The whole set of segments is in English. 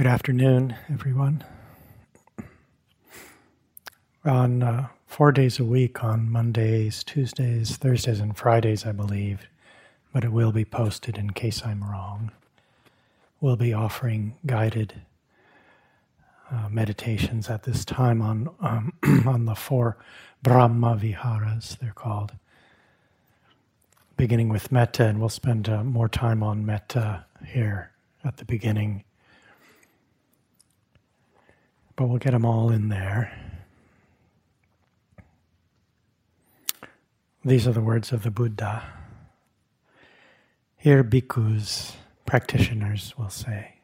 Good afternoon, everyone. On uh, four days a week, on Mondays, Tuesdays, Thursdays, and Fridays, I believe, but it will be posted in case I'm wrong. We'll be offering guided uh, meditations at this time on um, on the four Brahma Viharas, they're called. Beginning with metta, and we'll spend uh, more time on metta here at the beginning. But we'll get them all in there. These are the words of the Buddha. Here, bhikkhus, practitioners, will say.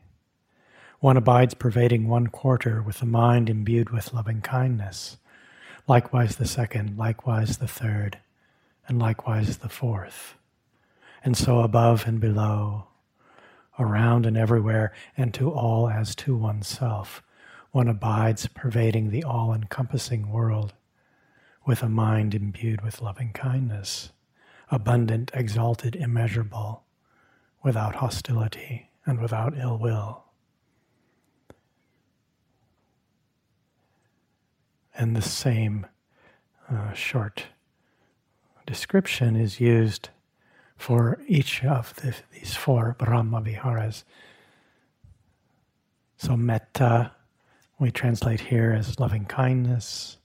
One abides pervading one quarter with a mind imbued with loving kindness, likewise the second, likewise the third, and likewise the fourth. And so above and below, around and everywhere, and to all as to oneself, one abides pervading the all encompassing world with a mind imbued with loving kindness, abundant, exalted, immeasurable, without hostility and without ill will. And the same uh, short description is used for each of the, these four Brahma Viharas. So, metta, we translate here as loving kindness,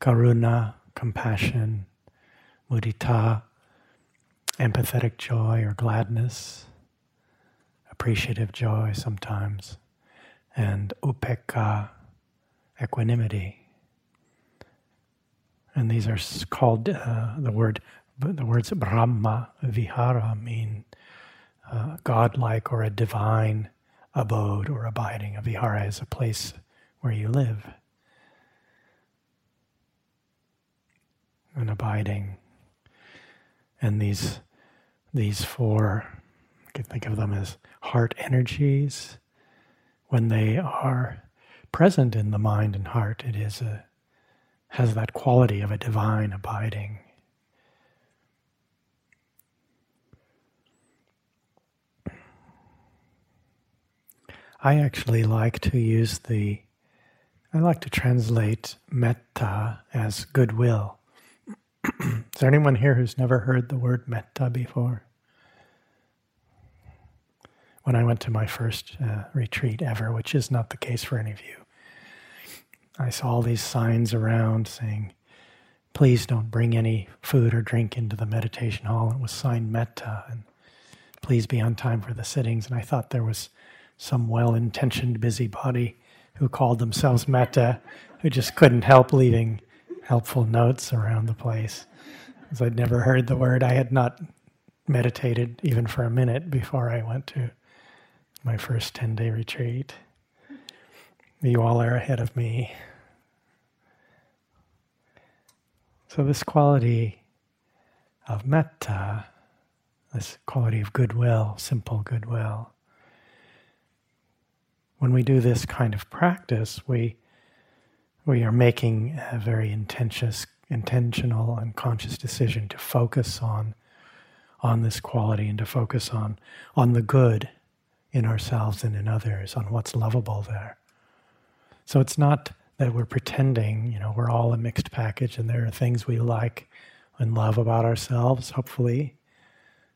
karuna, compassion, mudita, empathetic joy or gladness, appreciative joy sometimes, and upekkha, equanimity. And these are called uh, the word the words Brahma Vihara mean uh, godlike or a divine abode or abiding. A vihara is a place where you live. And abiding. And these these four, you can think of them as heart energies. When they are present in the mind and heart, it is a has that quality of a divine abiding. I actually like to use the, I like to translate metta as goodwill. Is there anyone here who's never heard the word metta before? When I went to my first uh, retreat ever, which is not the case for any of you, I saw all these signs around saying, please don't bring any food or drink into the meditation hall. It was signed metta, and please be on time for the sittings. And I thought there was some well intentioned busybody who called themselves metta, who just couldn't help leaving helpful notes around the place. Because I'd never heard the word. I had not meditated even for a minute before I went to my first 10 day retreat. You all are ahead of me. So, this quality of metta, this quality of goodwill, simple goodwill, when we do this kind of practice, we, we are making a very intensious, intentional and conscious decision to focus on, on this quality and to focus on, on the good in ourselves and in others, on what's lovable there. So it's not that we're pretending, you know, we're all a mixed package and there are things we like and love about ourselves, hopefully,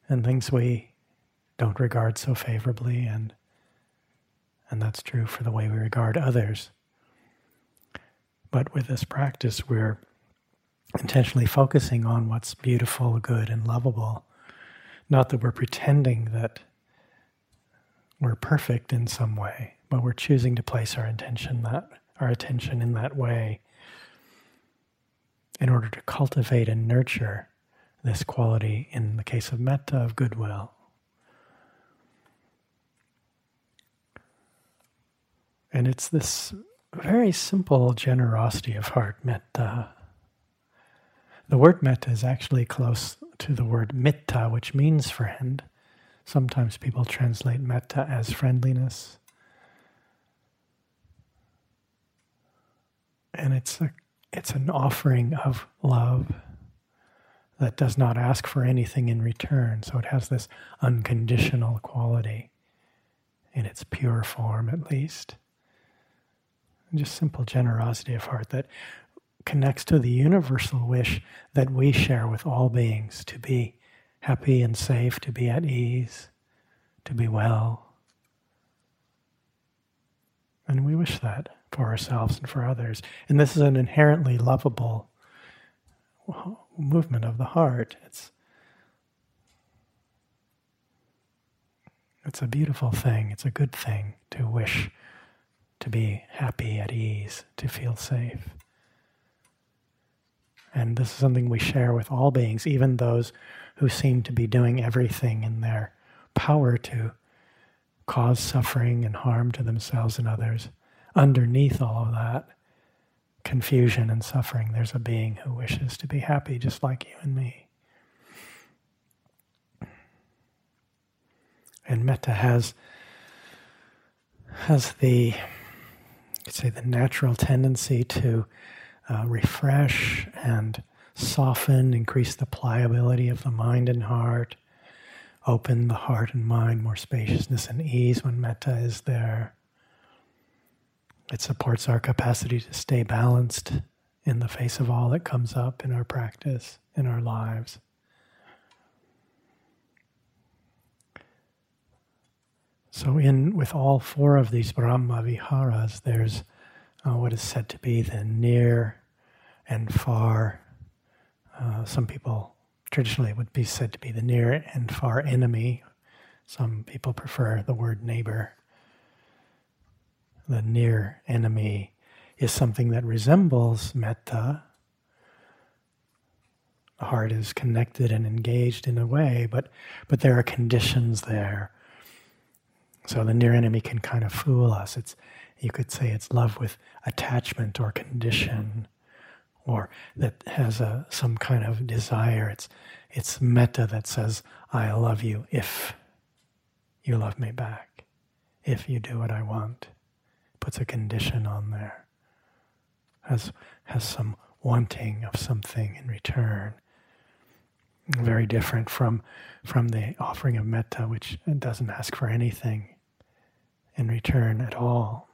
and things we don't regard so favorably, and, and that's true for the way we regard others. But with this practice, we're intentionally focusing on what's beautiful, good, and lovable. Not that we're pretending that we're perfect in some way but we're choosing to place our intention that our attention in that way in order to cultivate and nurture this quality in the case of metta of goodwill. And it's this very simple generosity of heart, metta. Uh, the word metta is actually close to the word mitta, which means friend. Sometimes people translate metta as friendliness. and it's a it's an offering of love that does not ask for anything in return. So it has this unconditional quality in its its pure form at least. Just simple generosity of heart that connects to the universal wish that we share with all beings to be happy and safe, to be at ease, to be well. And we wish that for ourselves and for others. And this is an inherently lovable movement of the heart. It's it's a beautiful thing. It's a good thing to wish to be happy, at ease, to feel safe. And this is something we share with all beings, even those who seem to be doing everything in their power to cause suffering and harm to themselves and others. Underneath all of that confusion and suffering, there's a being who wishes to be happy just like you and me. And metta has has the say the natural tendency to uh, refresh and soften, increase the pliability of the mind and heart, open the heart and mind, more spaciousness and ease when metta is there. It supports our capacity to stay balanced in the face of all that comes up in our practice, in our lives. So, in with all four of these Brahma Viharas, there's uh, what is said to be the near and far. Uh, some people traditionally would be said to be the near and far enemy. Some people prefer the word neighbor. The near enemy is something that resembles metta. The heart is connected and engaged in a way, but, but there are conditions there so the near enemy can kind of fool us. It's you could say it's love with attachment or condition, or that has a some kind of desire. It's it's metta that says, "I love you if you love me back, if you do what I want." Puts a condition on there. Has has some wanting of something in return. Very different from from the offering of metta, which doesn't ask for anything in return at all.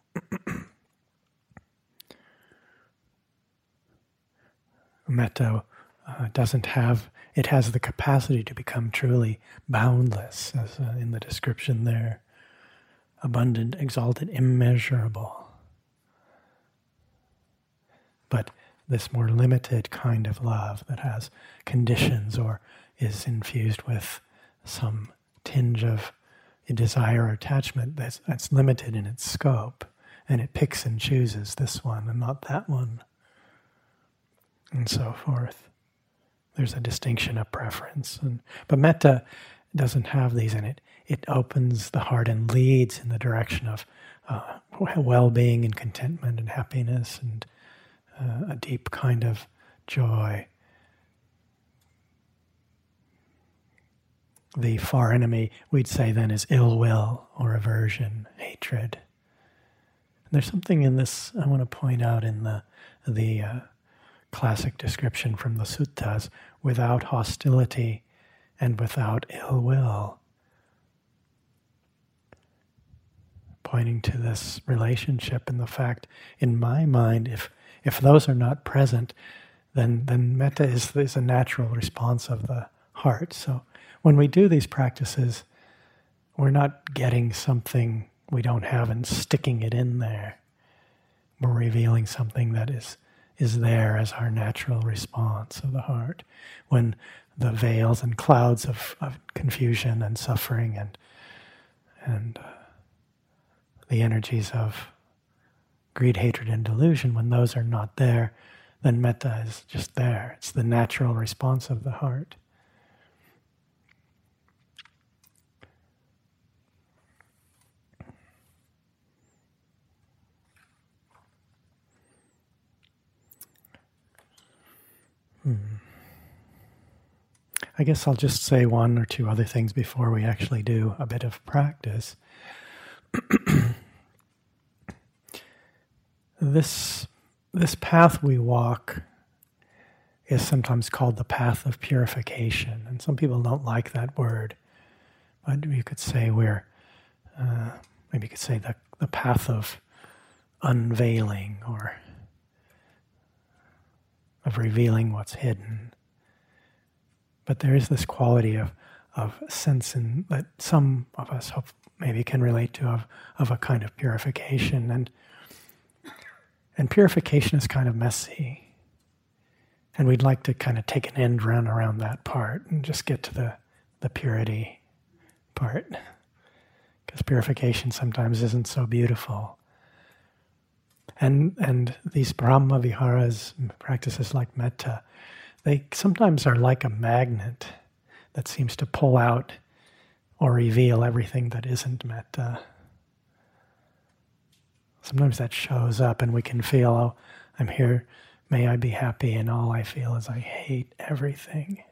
Metta uh, doesn't have, it has the capacity to become truly boundless, as uh, in the description there abundant, exalted, immeasurable. But this more limited kind of love that has conditions or is infused with some tinge of a desire or attachment that's, that's limited in its scope, and it picks and chooses this one and not that one, and so forth. There's a distinction of preference, and but metta doesn't have these in it. It opens the heart and leads in the direction of uh, well-being and contentment and happiness and uh, a deep kind of joy the far enemy, we'd say then, is ill will or aversion, hatred. There's something in this I want to point out in the the uh, classic description from the suttas: without hostility and without ill will. Pointing to this relationship and the fact, in my mind, if if those are not present, then then metta is, is a natural response of the heart. So when we do these practices, we're not getting something we don't have and sticking it in there. We're revealing something that is, is there as our natural response of the heart. When the veils and clouds of, of confusion and suffering and, and uh, the energies of greed, hatred, and delusion, when those are not there, then metta is just there. It's the natural response of the heart. Hmm. I guess I'll just say one or two other things before we actually do a bit of practice. this this path we walk is sometimes called the path of purification, and some people don't like that word, but you could say we're uh, maybe you could say the, the path of unveiling or of revealing what's hidden. But there is this quality of, of sense in, that some of us hope maybe can relate to of, of a kind of purification. And, and purification is kind of messy. And we'd like to kind of take an end run around that part and just get to the, the purity part. Because purification sometimes isn't so beautiful. And, and these Brahma Viharas, practices like metta, they sometimes are like a magnet that seems to pull out or reveal everything that isn't metta. Sometimes that shows up and we can feel, oh, I'm here, may I be happy, and all I feel is I hate everything.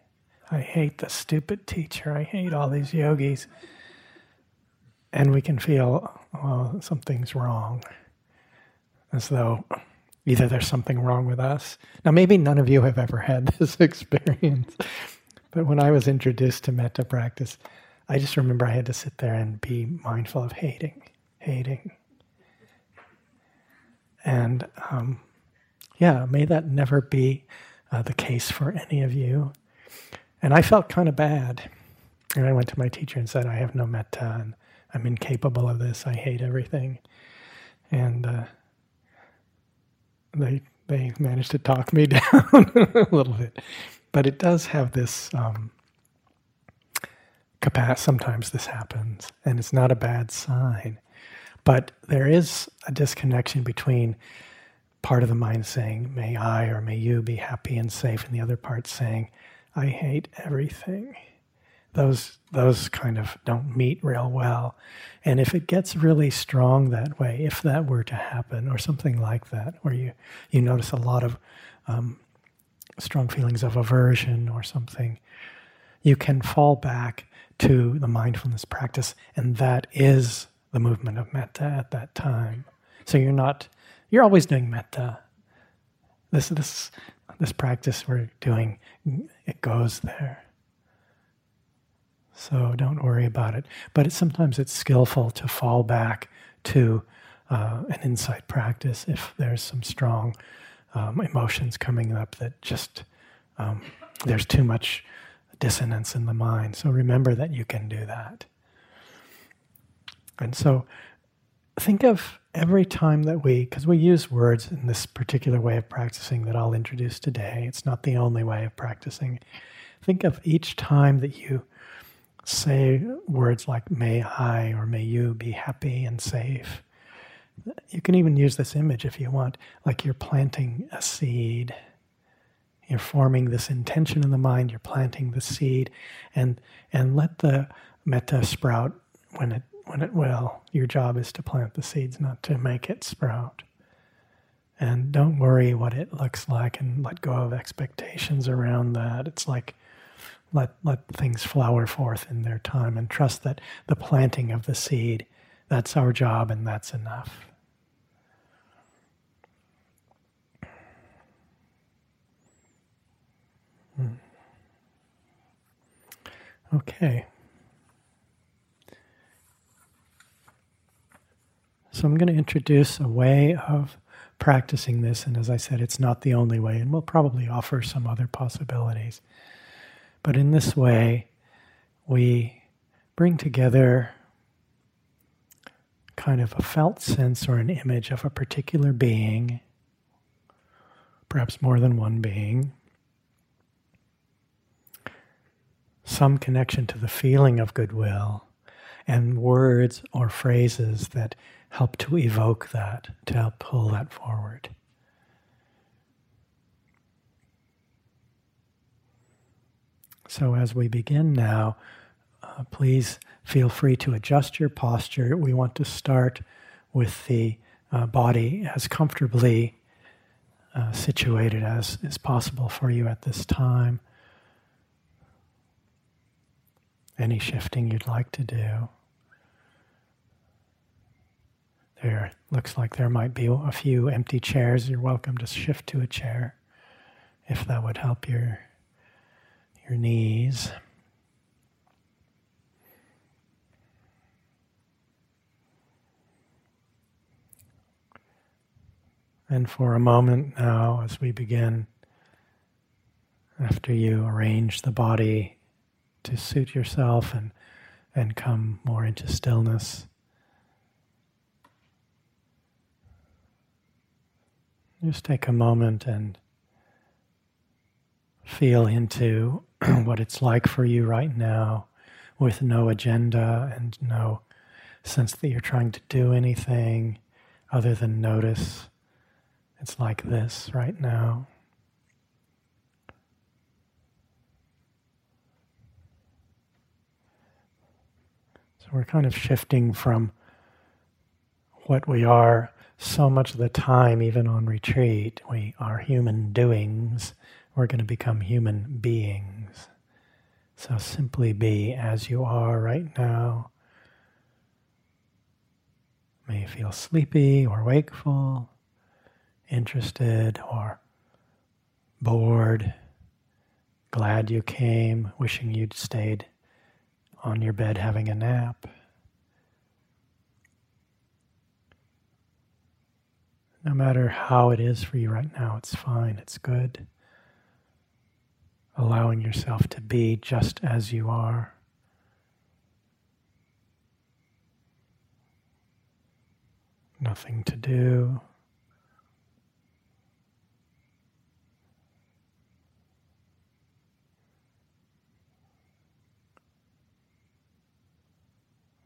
I hate the stupid teacher. I hate all these yogis. And we can feel, oh, something's wrong as though either there's something wrong with us. Now, maybe none of you have ever had this experience, but when I was introduced to metta practice, I just remember I had to sit there and be mindful of hating, hating. And um, yeah, may that never be uh, the case for any of you. And I felt kind of bad. And I went to my teacher and said, I have no metta and I'm incapable of this. I hate everything. And uh, they they managed to talk me down a little bit, but it does have this um, capacity. Sometimes this happens, and it's not a bad sign. But there is a disconnection between part of the mind saying, "May I" or "May you be happy and safe," and the other part saying, "I hate everything." Those those kind of don't meet real well. And if it gets really strong that way, if that were to happen, or something like that, where you you notice a lot of um, strong feelings of aversion or something, you can fall back to the mindfulness practice, and that is the movement of metta at that time. So you're not you're always doing metta. This this this practice we're doing it goes there. So don't worry about it. But sometimes it's skillful to fall back to uh, an insight practice if there's some strong um, emotions coming up that just um, there's too much dissonance in the mind. So remember that you can do that. And so think of every time that we, because we use words in this particular way of practicing that I'll introduce today, it's not the only way of practicing. Think of each time that you say words like, may I or may you be happy and safe. You can even use this image if you want, like you're planting a seed. You're forming this intention in the mind, you're planting the seed, and, and let the metta sprout when it, when it will. Your job is to plant the seeds, not to make it sprout. And don't worry what it looks like and let go of expectations around that. It's like let, let things flower forth in their time and trust that the planting of the seed, that's our job and that's enough. Hmm. Okay. So I'm going to introduce a way of practicing this, and as I said, it's not the only way, and we'll probably offer some other possibilities. But in this way, we bring together kind of a felt sense or an image of a particular being, perhaps more than one being, some connection to the feeling of goodwill, and words or phrases that help to evoke that, to help pull that forward. So, as we begin now, uh, please feel free to adjust your posture. We want to start with the uh, body as comfortably uh, situated as is possible for you at this time. Any shifting you'd like to do. There looks like there might be a few empty chairs. You're welcome to shift to a chair if that would help your your knees. And for a moment now, as we begin, after you arrange the body to suit yourself and, and come more into stillness, just take a moment and feel into what it's like for you right now with no agenda and no sense that you're trying to do anything other than notice. It's like this right now. So we're kind of shifting from what we are so much of the time, even on retreat, we are human doings. We're going to become human beings. So simply be as you are right now. May you feel sleepy or wakeful interested or bored, glad you came, wishing you'd stayed on your bed having a nap. No matter how it is for you right now, it's fine, it's good. Allowing yourself to be just as you are. Nothing to do.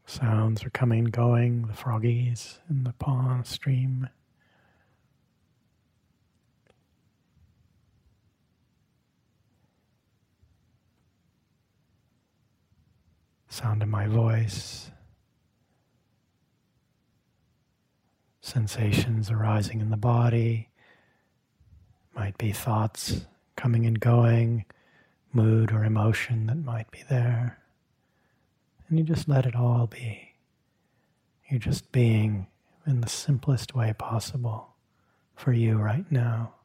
Sounds are coming and going, the froggies in the pond stream. Sound of my voice. Sensations arising in the body. Might be thoughts coming and going, mood or emotion that might be there. And you just let it all be. You're just being in the simplest way possible for you right now.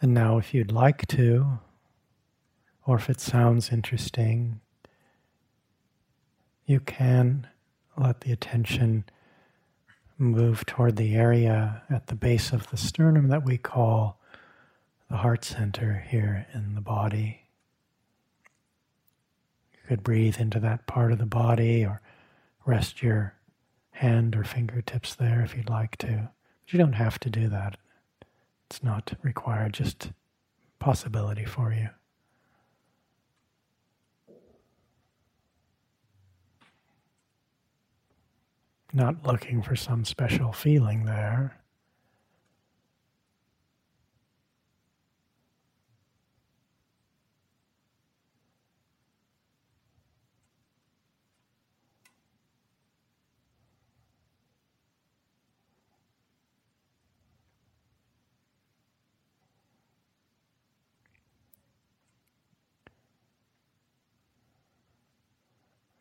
And now, if you'd like to, or if it sounds interesting, you can let the attention move toward the area at the base of the sternum that we call the heart center here in the body. You could breathe into that part of the body or rest your hand or fingertips there if you'd like to. But you don't have to do that. It's not required, just possibility for you. Not looking for some special feeling there.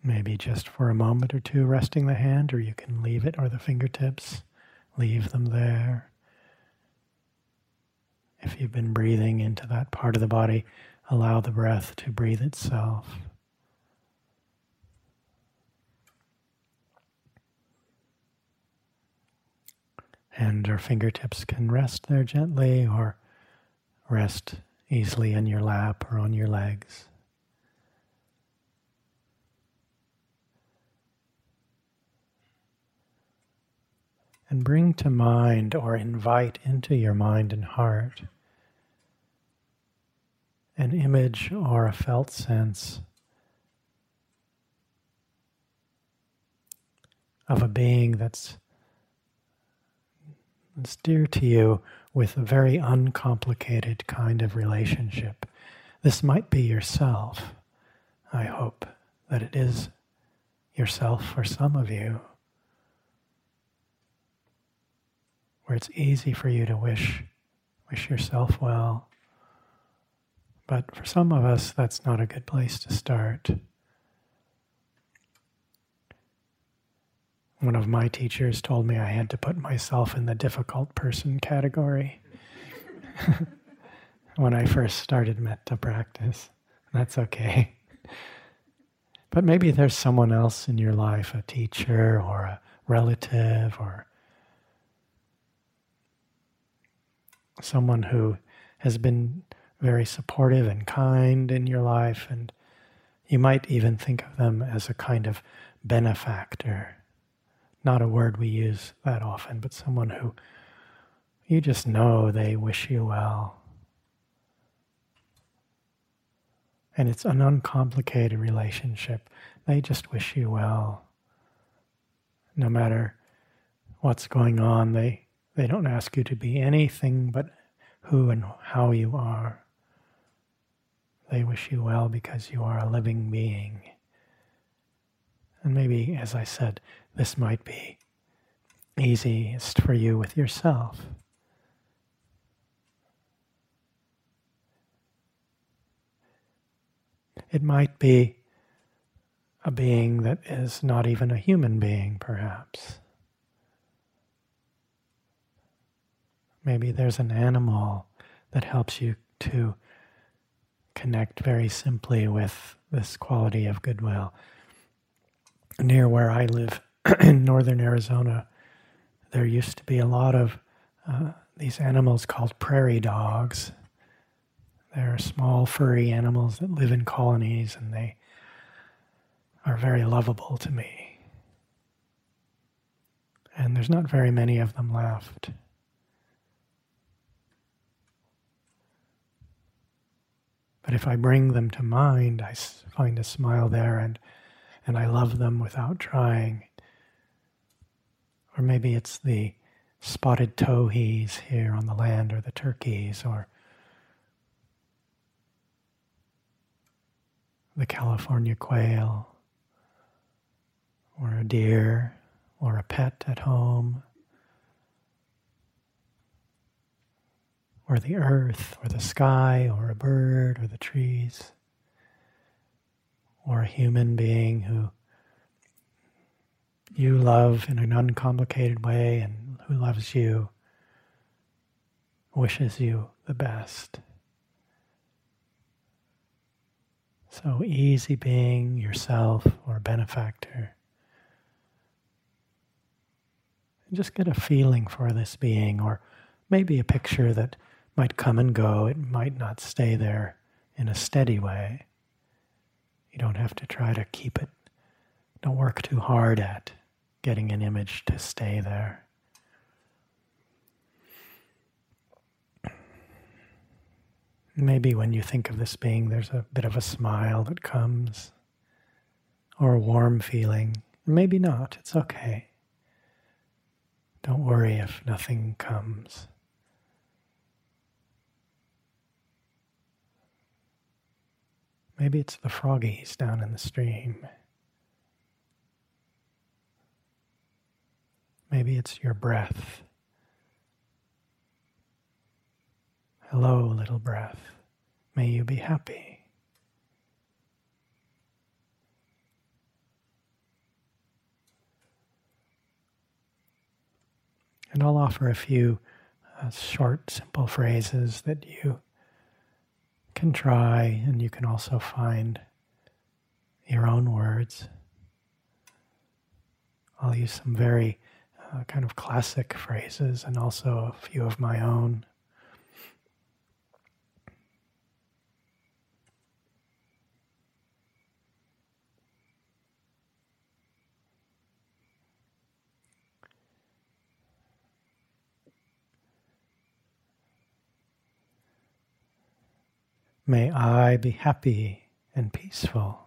Maybe just for a moment or two resting the hand, or you can leave it or the fingertips, leave them there. If you've been breathing into that part of the body, allow the breath to breathe itself. And our fingertips can rest there gently or rest easily in your lap or on your legs. And bring to mind or invite into your mind and heart an image or a felt sense of a being that's, that's dear to you with a very uncomplicated kind of relationship. This might be yourself. I hope that it is yourself for some of you, where it's easy for you to wish wish yourself well. But for some of us, that's not a good place to start. One of my teachers told me I had to put myself in the difficult person category when I first started metta practice. That's okay. But maybe there's someone else in your life, a teacher or a relative or someone who has been very supportive and kind in your life, and you might even think of them as a kind of benefactor not a word we use that often, but someone who you just know they wish you well. And it's an uncomplicated relationship. They just wish you well. No matter what's going on, they, they don't ask you to be anything but who and how you are. They wish you well because you are a living being. And maybe, as I said, this might be easiest for you with yourself. It might be a being that is not even a human being, perhaps. Maybe there's an animal that helps you to connect very simply with this quality of goodwill near where I live in northern Arizona, there used to be a lot of uh, these animals called prairie dogs. They're small, furry animals that live in colonies and they are very lovable to me. And there's not very many of them left. But if I bring them to mind, I find a smile there and and I love them without trying. Or maybe it's the spotted towhees here on the land, or the turkeys, or the California quail, or a deer, or a pet at home, or the earth, or the sky, or a bird, or the trees or a human being who you love in an uncomplicated way and who loves you, wishes you the best. So easy being yourself or benefactor. And just get a feeling for this being, or maybe a picture that might come and go. It might not stay there in a steady way. You don't have to try to keep it. Don't work too hard at getting an image to stay there. Maybe when you think of this being, there's a bit of a smile that comes, or a warm feeling. Maybe not, it's okay. Don't worry if nothing comes. Maybe it's the froggies down in the stream. Maybe it's your breath. Hello, little breath. May you be happy. And I'll offer a few uh, short, simple phrases that you can try, and you can also find your own words. I'll use some very uh, kind of classic phrases and also a few of my own. May I be happy and peaceful.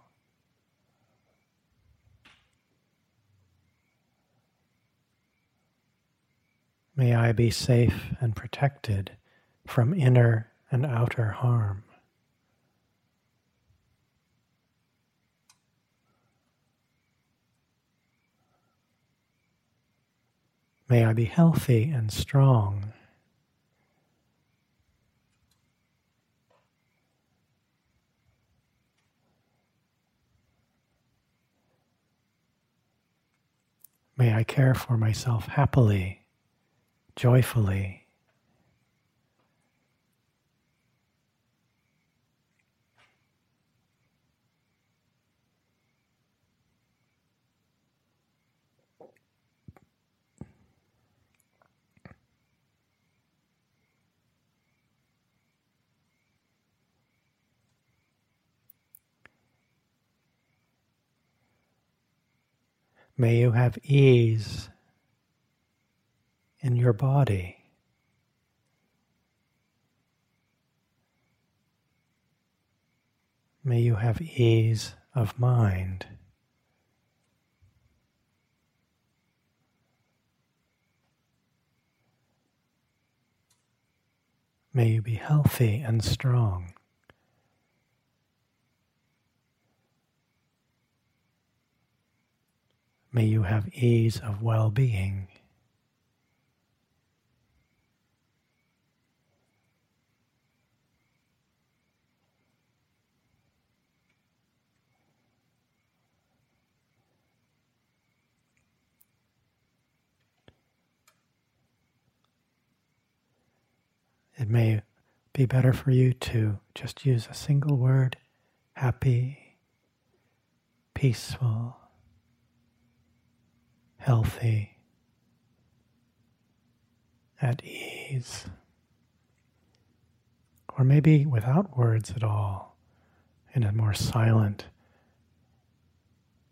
May I be safe and protected from inner and outer harm. May I be healthy and strong. May I care for myself happily, joyfully. May you have ease in your body. May you have ease of mind. May you be healthy and strong. May you have ease of well being. It may be better for you to just use a single word happy, peaceful, healthy, at ease. Or maybe without words at all, in a more silent,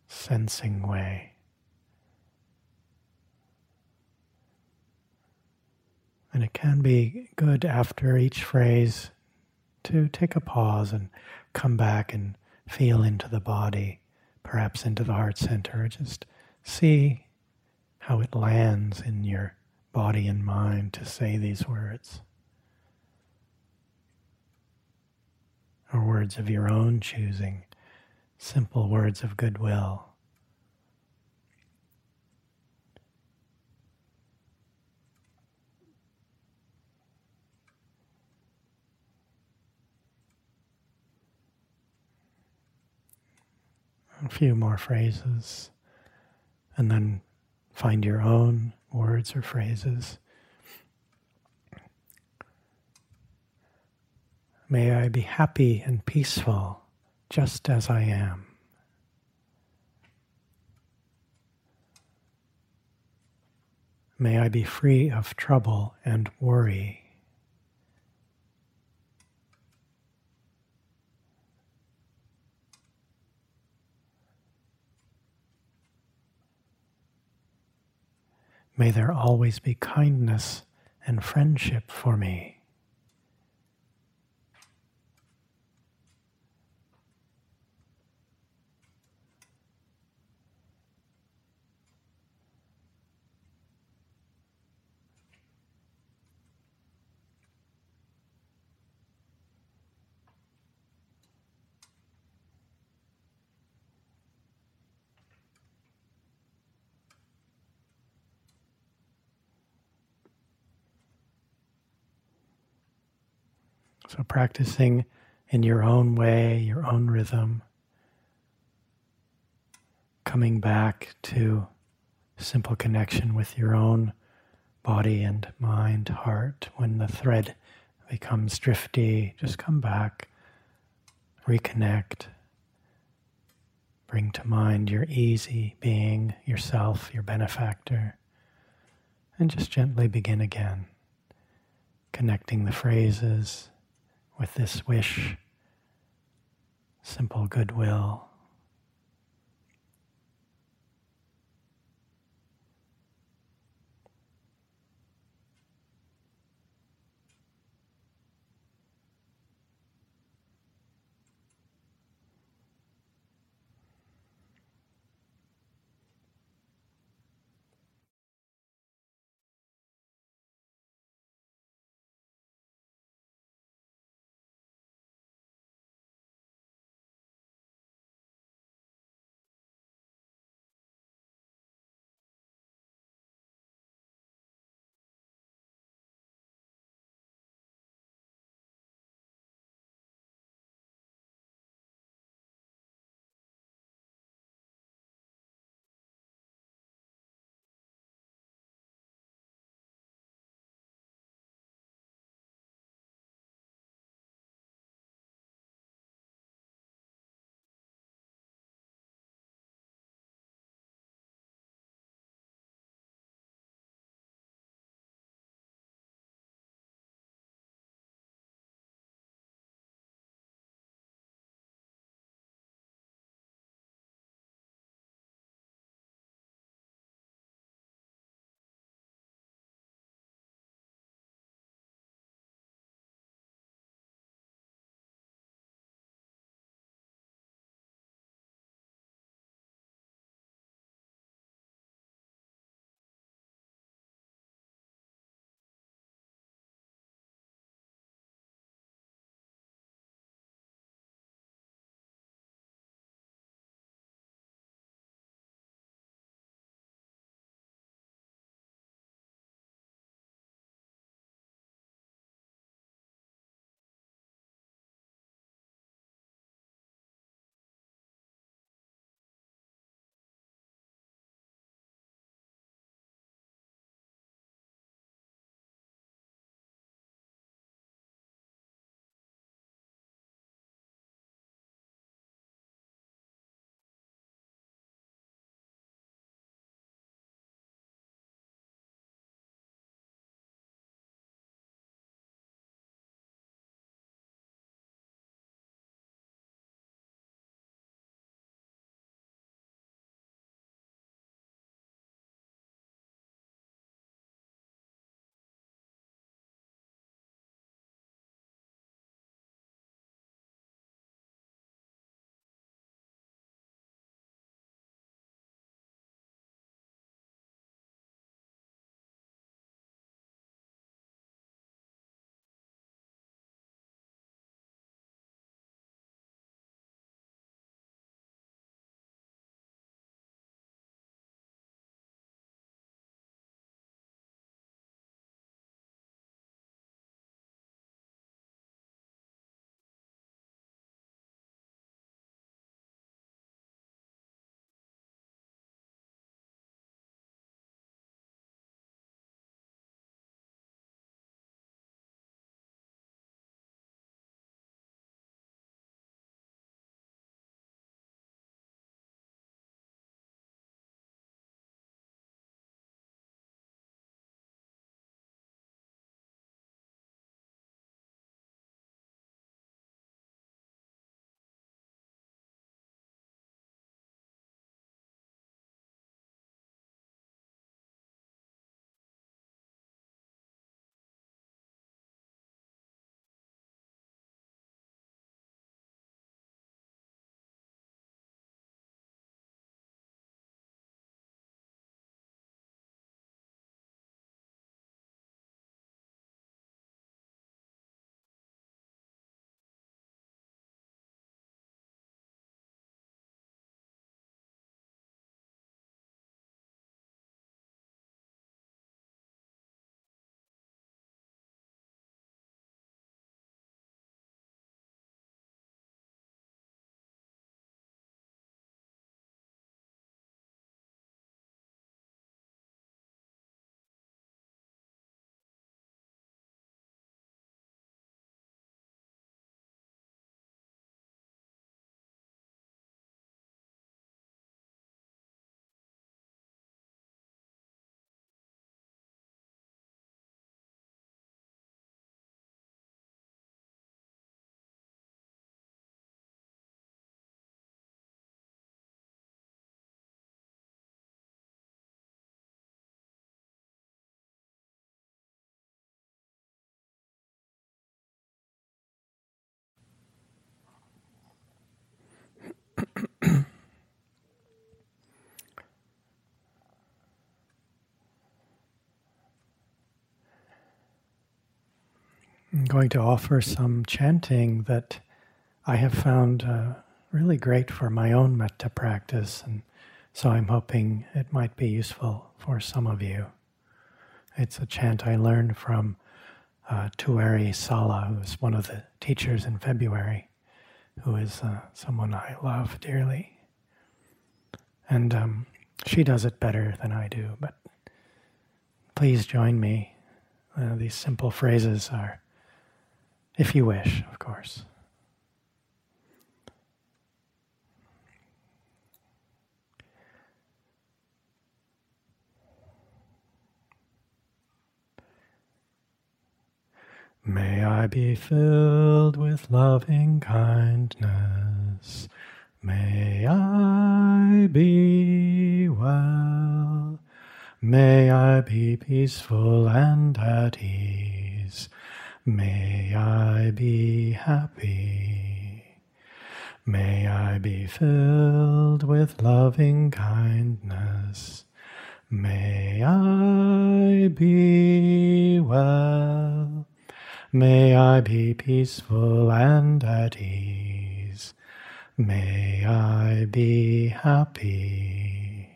sensing way. And it can be good after each phrase to take a pause and come back and feel into the body, perhaps into the heart center. Just see how it lands in your body and mind to say these words. Or words of your own choosing, simple words of goodwill. A few more phrases, and then Find your own words or phrases. May I be happy and peaceful just as I am. May I be free of trouble and worry. May there always be kindness and friendship for me. So, practicing in your own way, your own rhythm, coming back to simple connection with your own body and mind, heart. When the thread becomes drifty, just come back, reconnect, bring to mind your easy being, yourself, your benefactor, and just gently begin again, connecting the phrases with this wish, simple goodwill. Going to offer some chanting that I have found uh, really great for my own metta practice, and so I'm hoping it might be useful for some of you. It's a chant I learned from uh, Tuere Sala, who's one of the teachers in February, who is uh, someone I love dearly. And um, she does it better than I do, but please join me. Uh, these simple phrases are, if you wish, of course. May I be filled with loving kindness. May I be well. May I be peaceful and at ease. May I be happy. May I be filled with loving kindness. May I be well. May I be peaceful and at ease. May I be happy.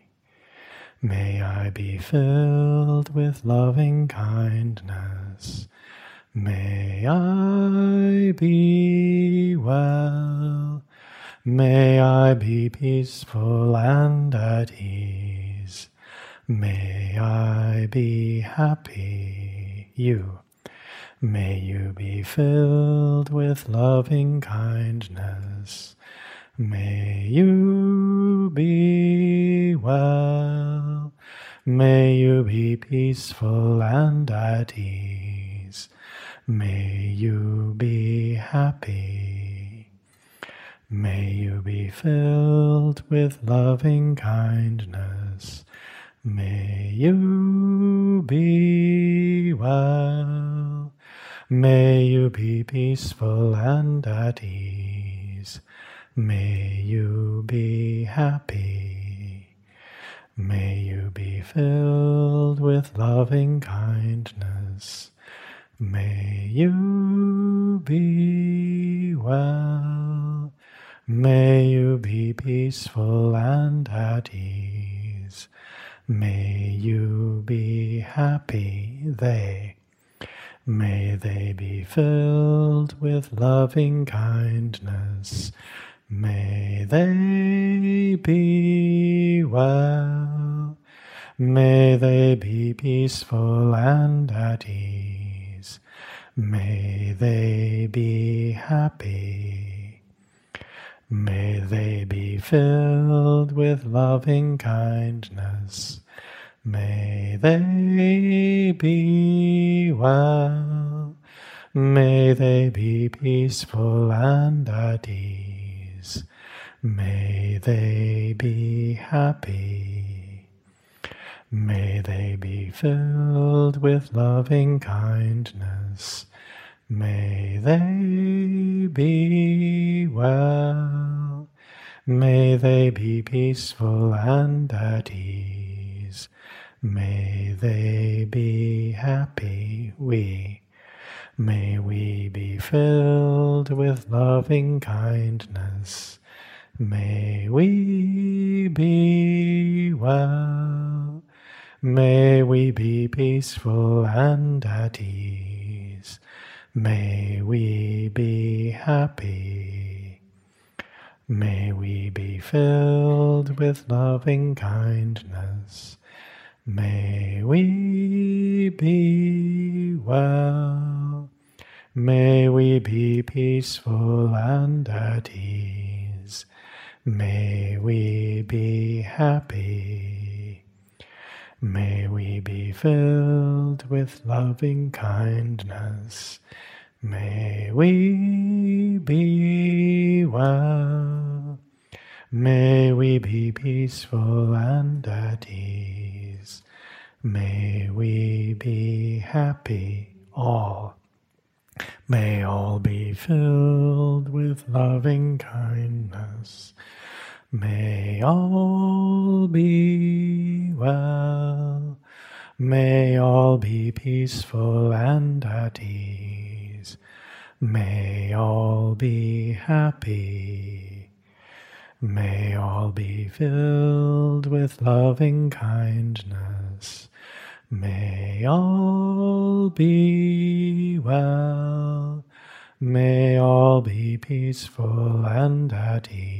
May I be filled with loving kindness. May I be well. May I be peaceful and at ease. May I be happy. You. May you be filled with loving kindness. May you be well. May you be peaceful and at ease. May you be happy. May you be filled with loving kindness. May you be well. May you be peaceful and at ease. May you be happy. May you be filled with loving kindness. May you be well. May you be peaceful and at ease. May you be happy. They May they be filled with loving kindness. May they be well. May they be peaceful and at ease. May they be happy. May they be filled with loving kindness. May they be well. May they be peaceful and at ease. May they be happy. May they be filled with loving kindness. May they be well. May they be peaceful and at ease. May they be happy, we. May we be filled with loving kindness. May we be well. May we be peaceful and at ease. May we be happy. May we be filled with loving kindness. May we be well. May we be peaceful and at ease. May we be happy. May we be filled with loving kindness. May we be well. May we be peaceful and at ease. May we be happy all. May all be filled with loving kindness. May all be well. May all be peaceful and at ease. May all be happy. May all be filled with loving kindness. May all be well. May all be peaceful and at ease.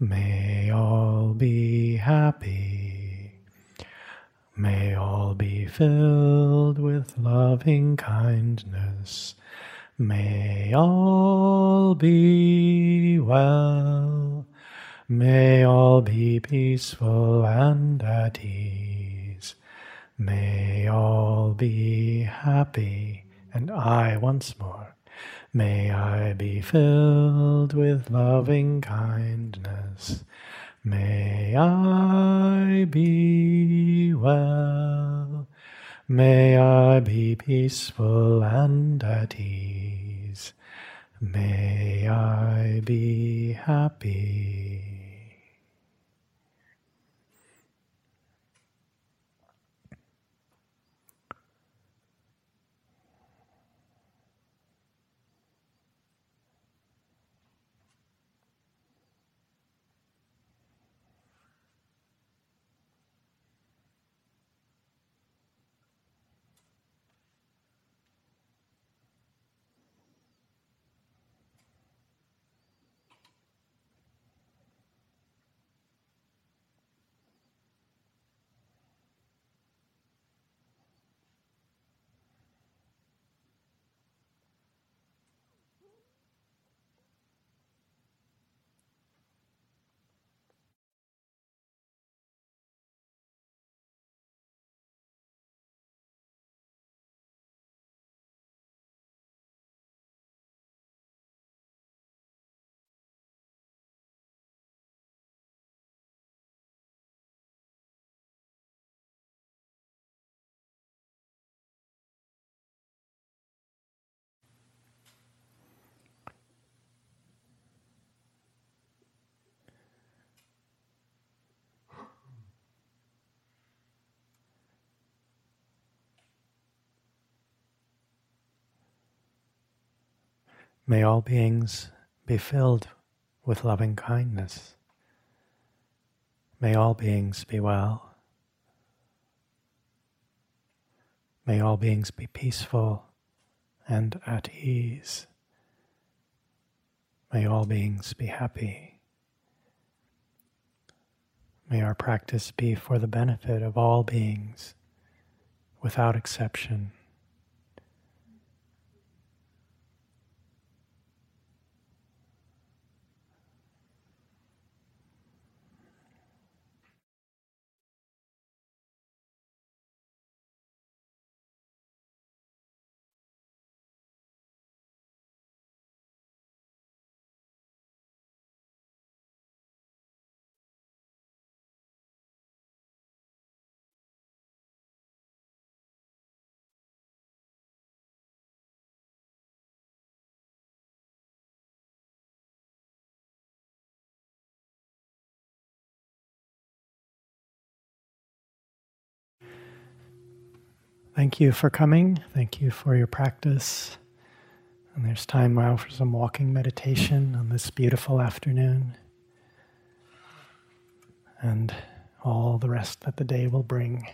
May all be happy. May all be filled with loving kindness. May all be well. May all be peaceful and at ease. May all be happy. And I once more. May I be filled with loving kindness. May I be well. May I be peaceful and at ease. May I be happy. May all beings be filled with loving kindness. May all beings be well. May all beings be peaceful and at ease. May all beings be happy. May our practice be for the benefit of all beings without exception. Thank you for coming. Thank you for your practice. And there's time now for some walking meditation on this beautiful afternoon and all the rest that the day will bring.